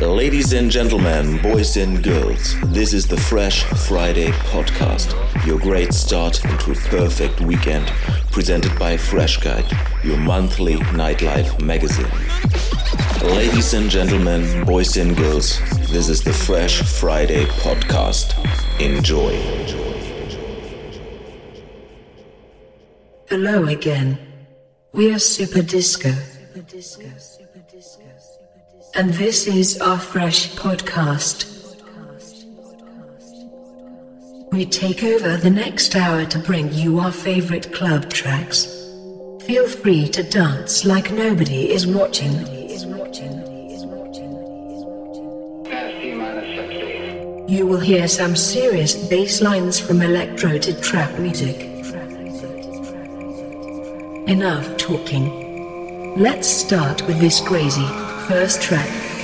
Ladies and gentlemen, boys and girls, this is the Fresh Friday podcast, your great start into a perfect weekend, presented by Fresh Guide, your monthly nightlife magazine. Ladies and gentlemen, boys and girls, this is the Fresh Friday podcast. Enjoy. Hello again. We are Supadizko. And this is our fresh podcast. We take over the next hour to bring you our favorite club tracks. Feel free to dance like nobody is watching. You will hear some serious bass lines from electro to trap music. Enough talking. Let's start with this crazy first track.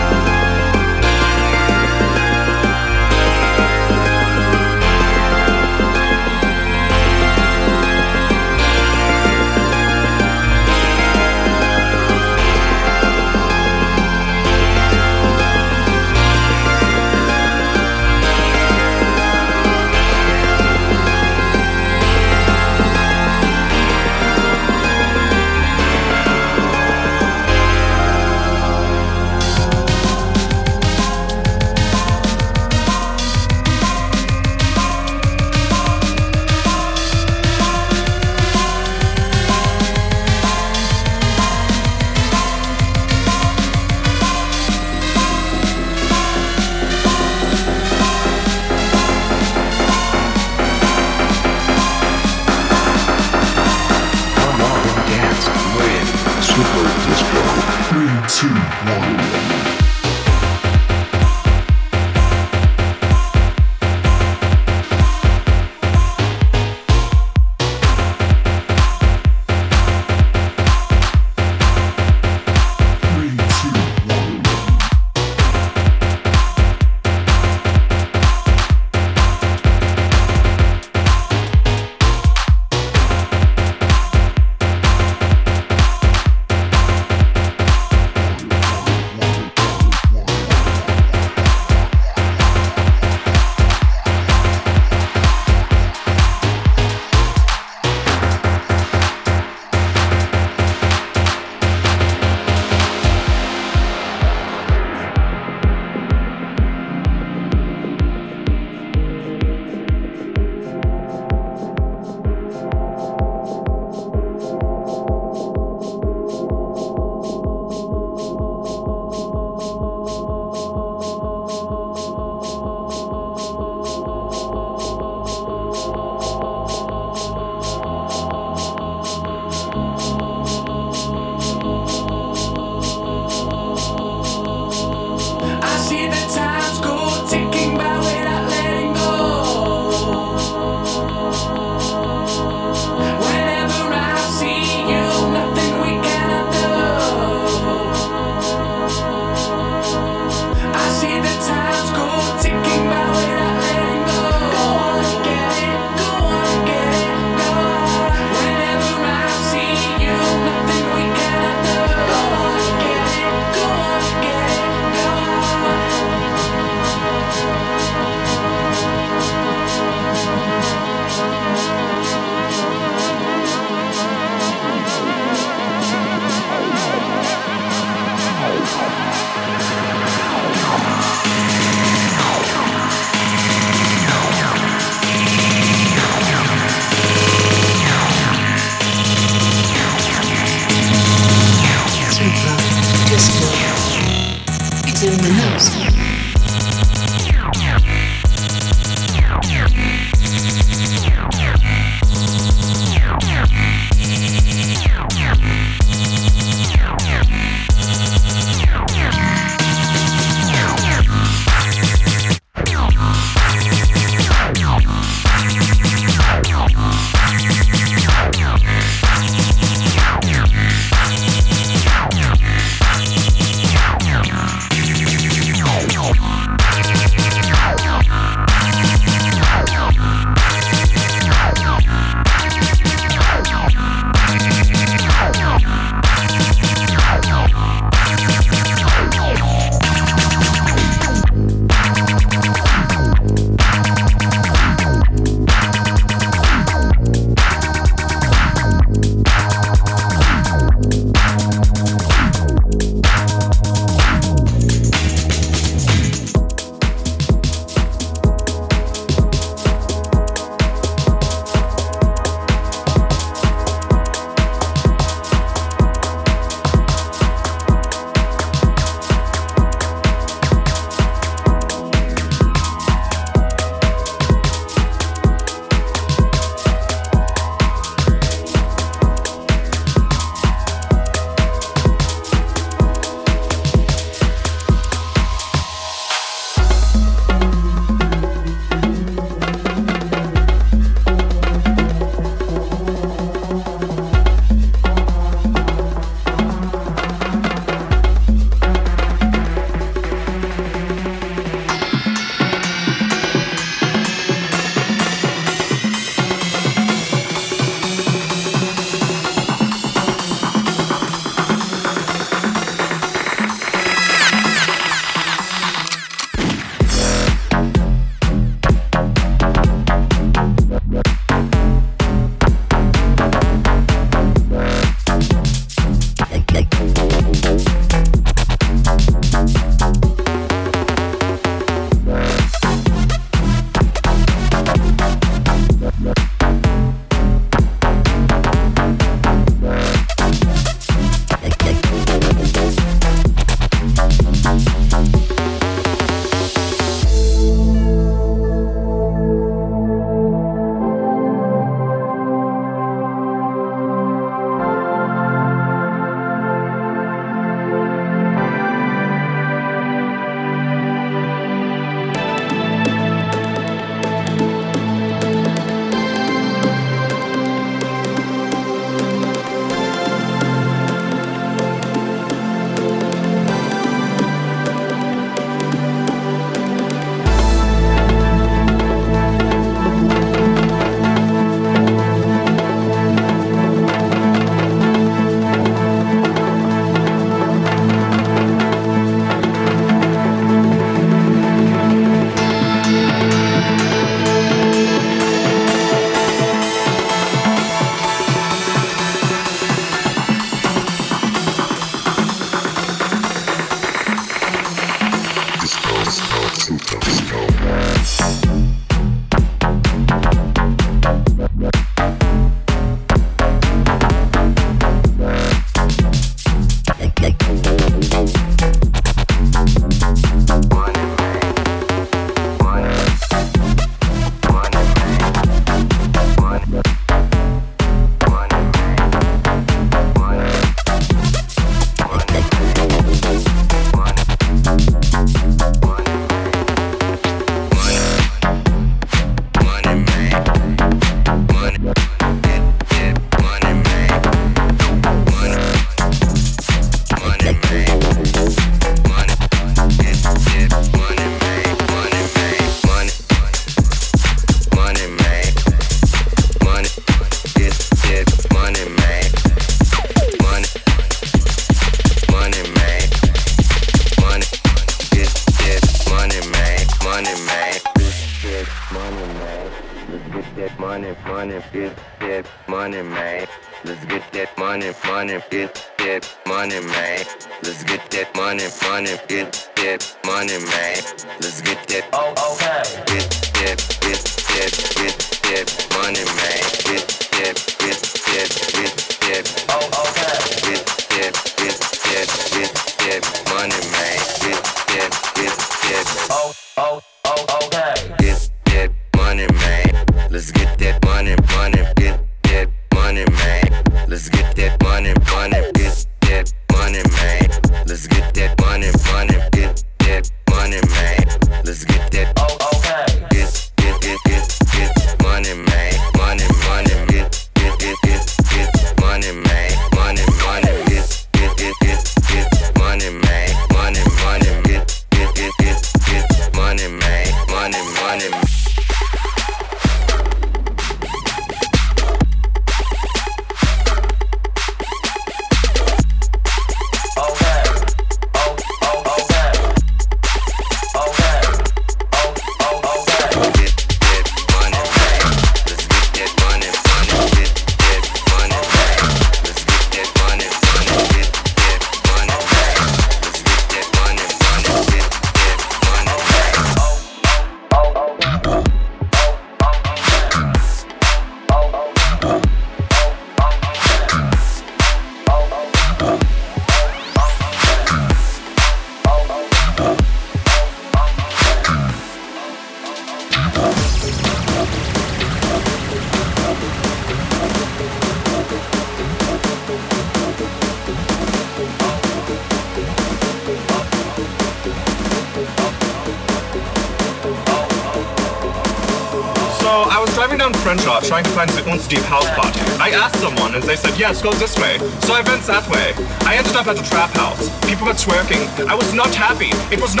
And they said, yes, go this way. So I went that way. I ended up at a trap house. People were twerking. I was not happy. It was not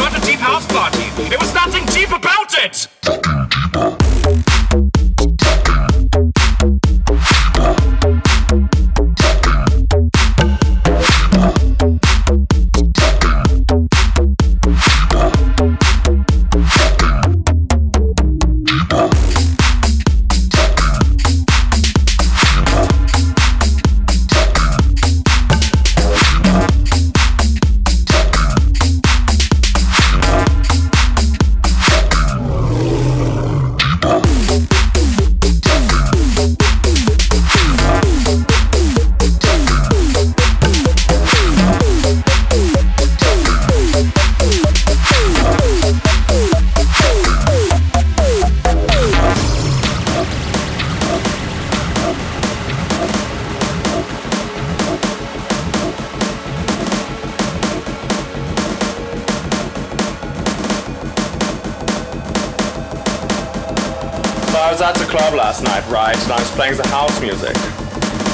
playing the house music.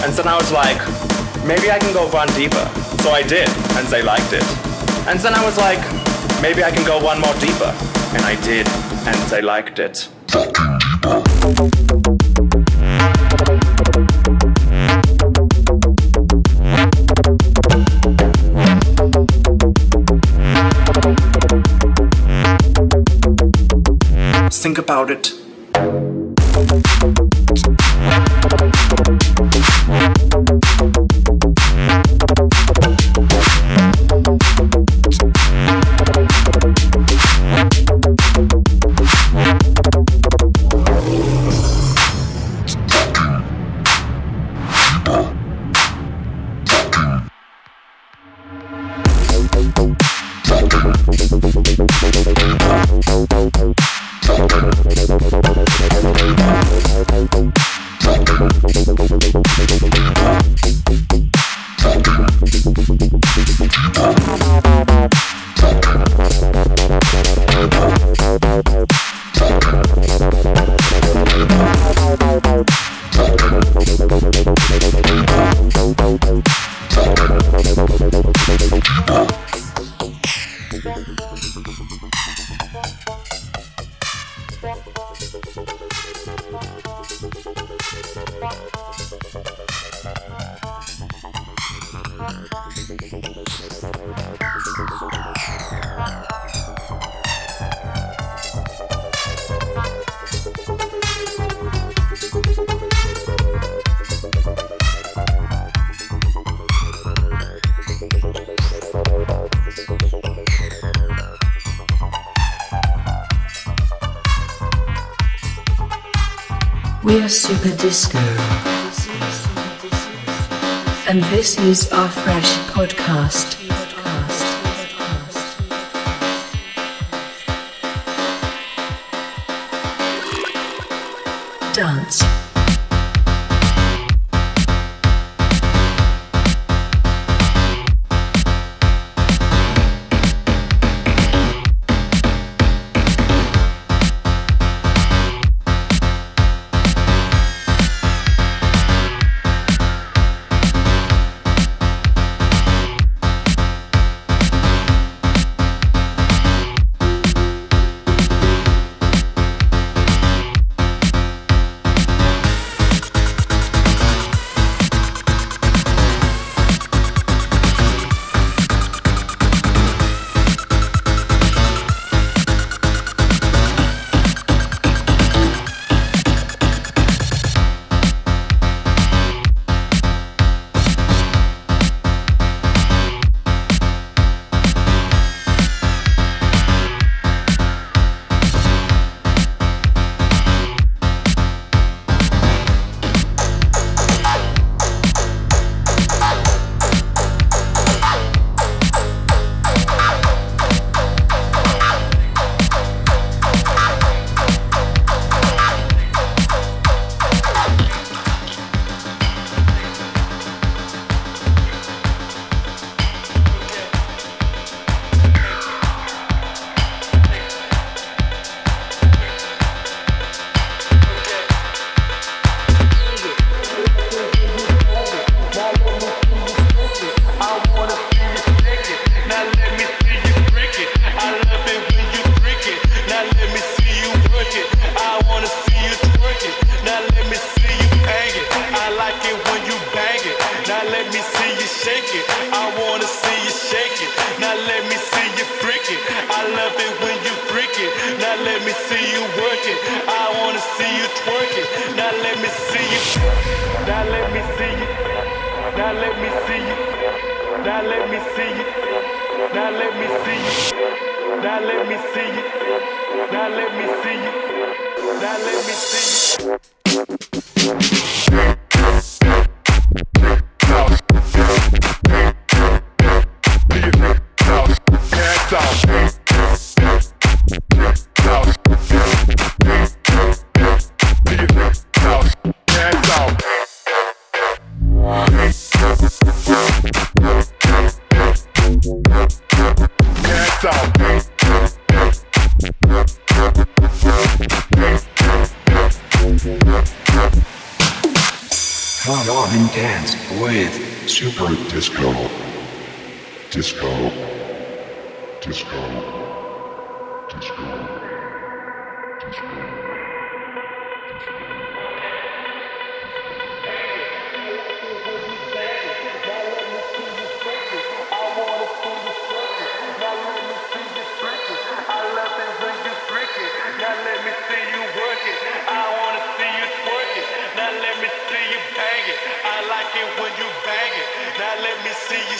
And then I was like, maybe I can go one deeper. So I did, and they liked it. And then I was like, maybe I can go one more deeper. And I did, and they liked it. Think about it. Supadizko. And this is our fresh podcast.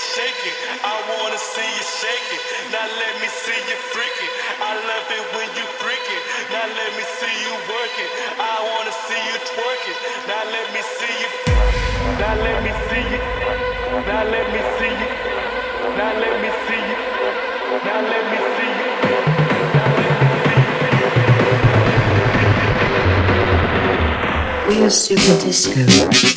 I wanna see you shake it. Now let me see you freak it. I love it when you freak it. Now let me see you work it. I wanna see you twerk it. Now let me see you. Now let me see you. Now let me see you. Now let me see you. Now let me see you. We are Supadizko.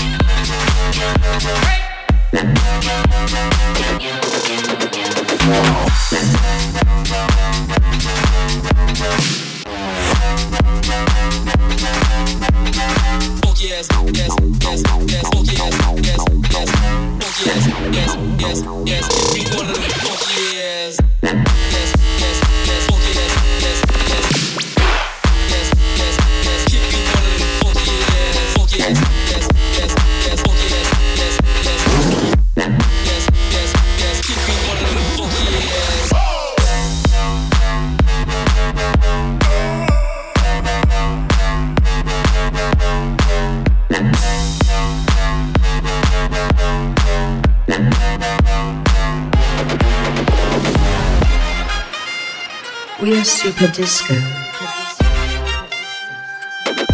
Disco.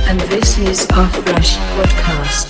And this is our Fresh Podcast.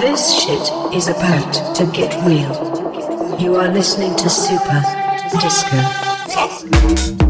This shit is about to get real. You are listening to Super Disco.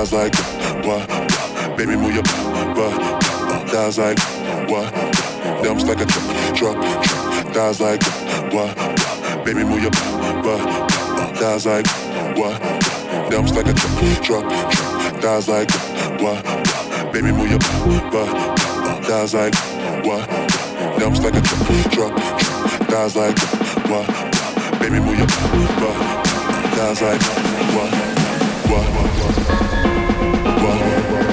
thighs like what? Baby, move your butt, thighs like what? Dumps like a truck, truck, truck. Thighs like what? Baby, move your butt, thighs like what? Dumps like a truck, truck, truck. Thighs like what? Baby, move your butt, thighs like what? Dumps like a truck, truck. Thighs like what? Baby, move your butt, thighs like what? What? What? What? world.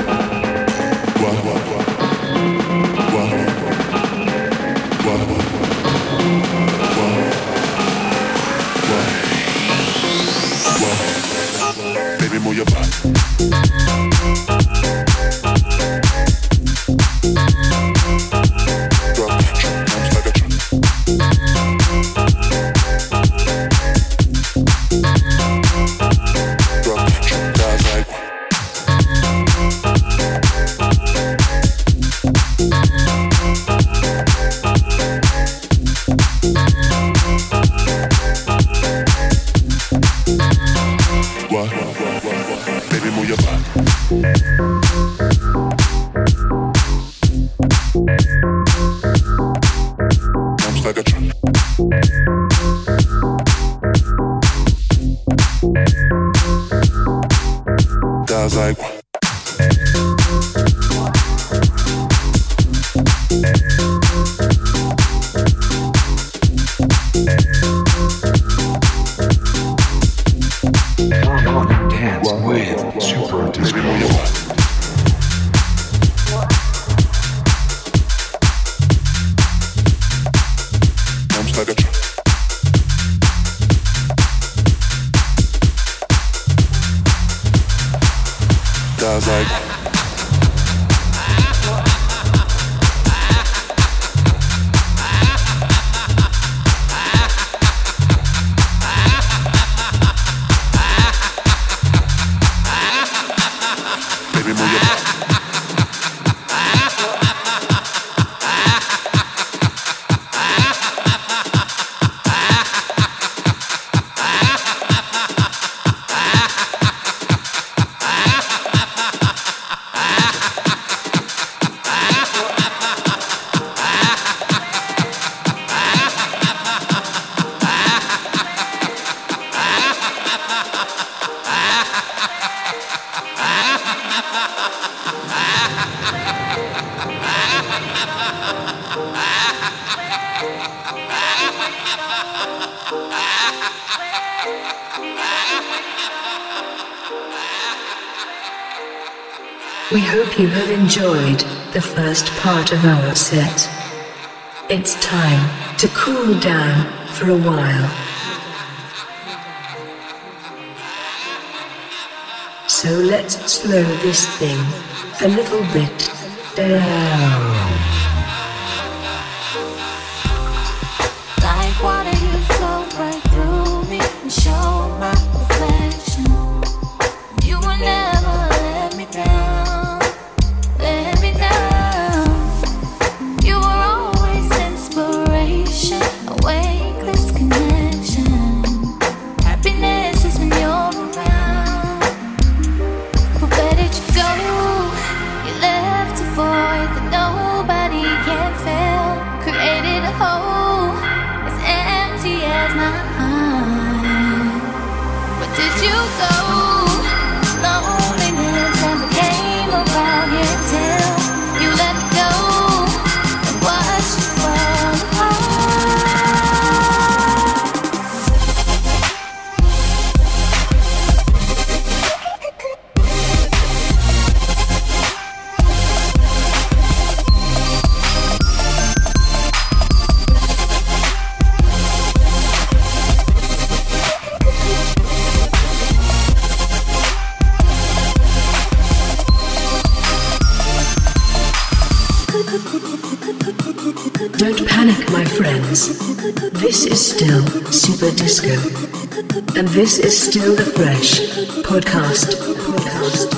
out of our set. It's time to cool down for a while. So let's slow this thing a little bit down. And this is still the Fresh podcast. podcast.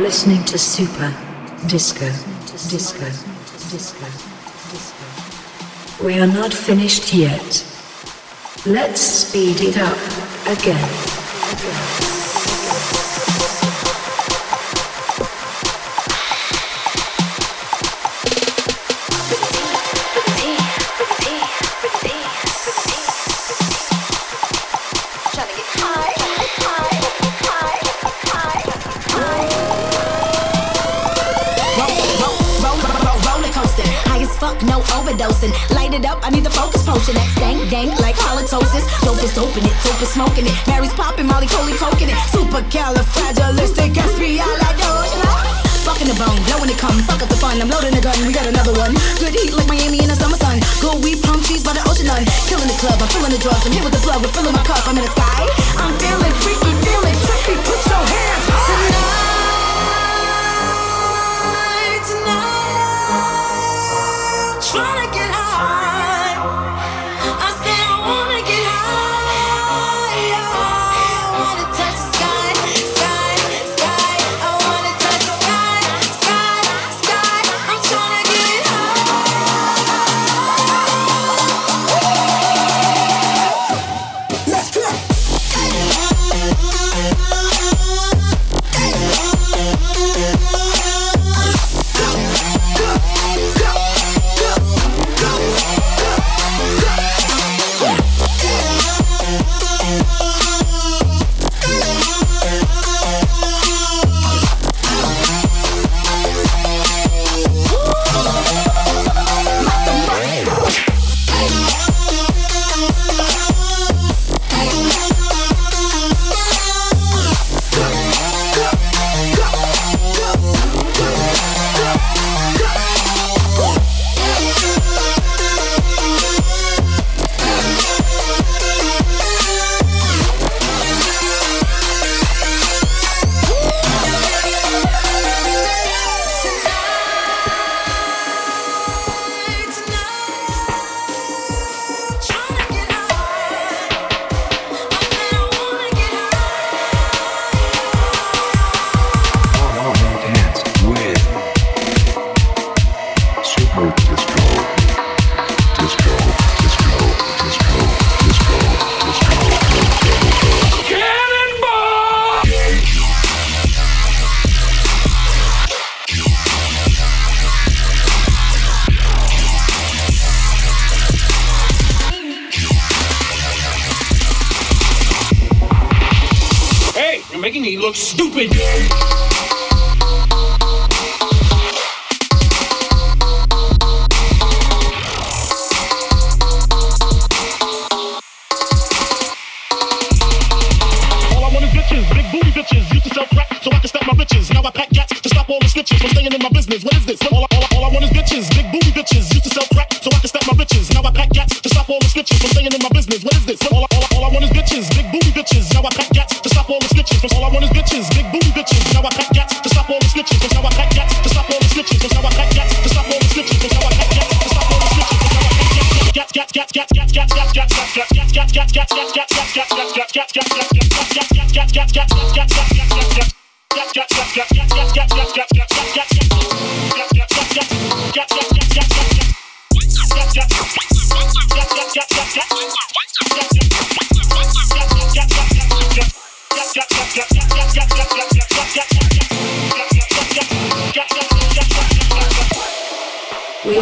Listening to Super Disco, Disco, Disco, Disco. We are not finished yet. Let's speed it up again. The potion. That stank gang like halitosis. Dope is doping it, dope is smoking it. Mary's popping, Molly Coley coking it. Super califragilistic, SPI like Doja. Fucking the bone, blowing it come, fuck up the fun. I'm loading the gun, we got another one. Good heat like Miami in the summer sun. Good weed, pump cheese by the ocean none. Killing the club, I'm feeling the drugs. I'm here with the plug, we're filling my cup. I'm in the sky. I'm feeling freaky, feeling trippy. Put your hands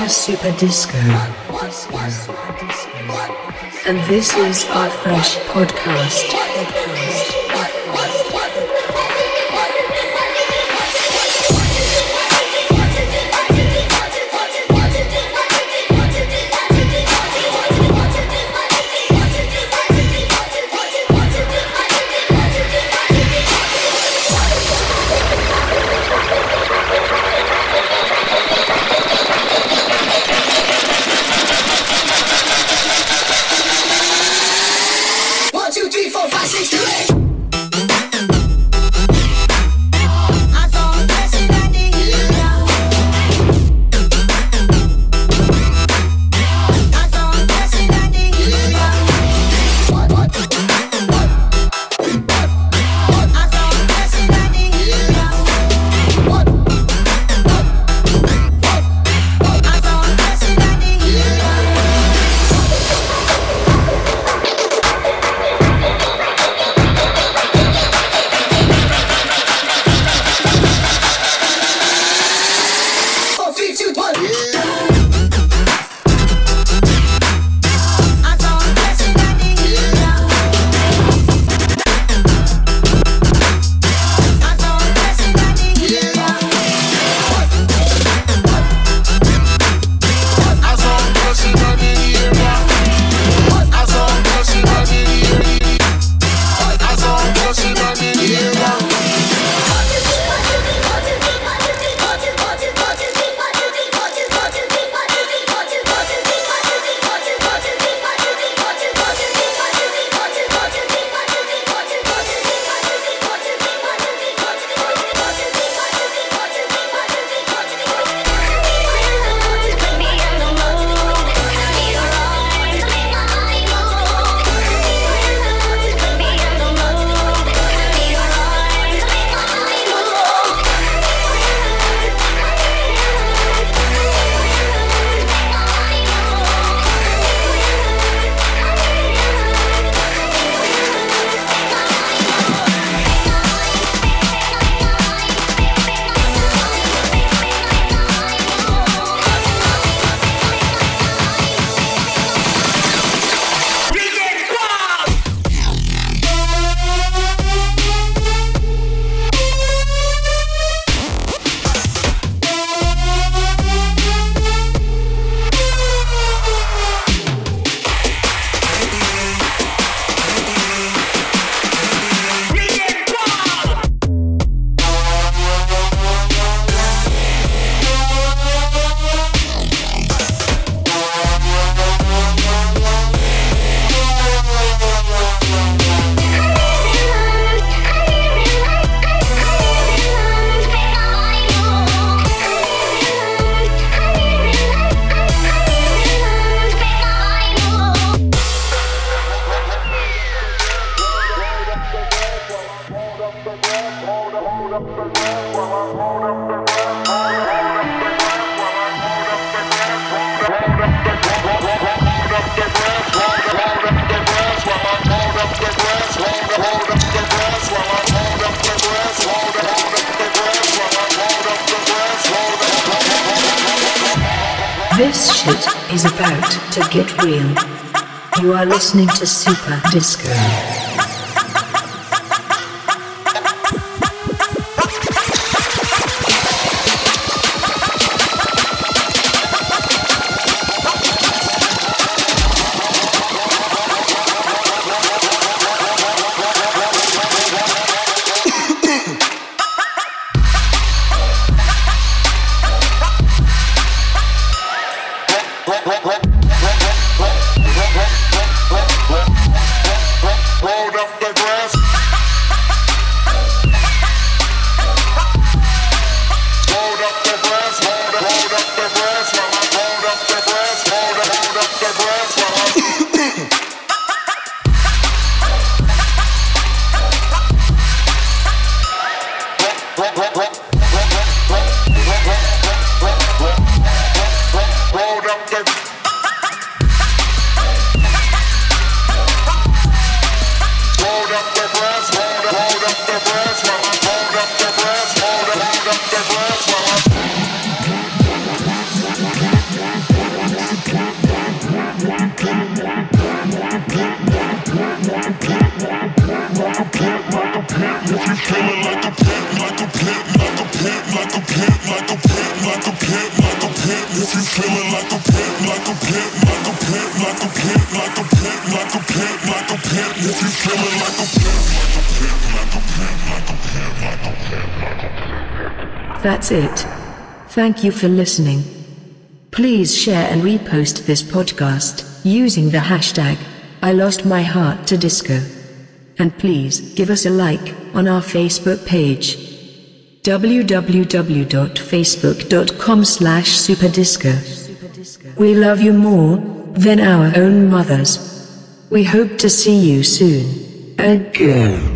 Supadizko. And this is our fresh podcast. It is good. You for listening. Please share and repost this podcast using the hashtag I lost my heart to disco. And please give us a like on our Facebook page www.facebook.com slash supadizko. We love you more than our own mothers. We hope to see you soon. Again.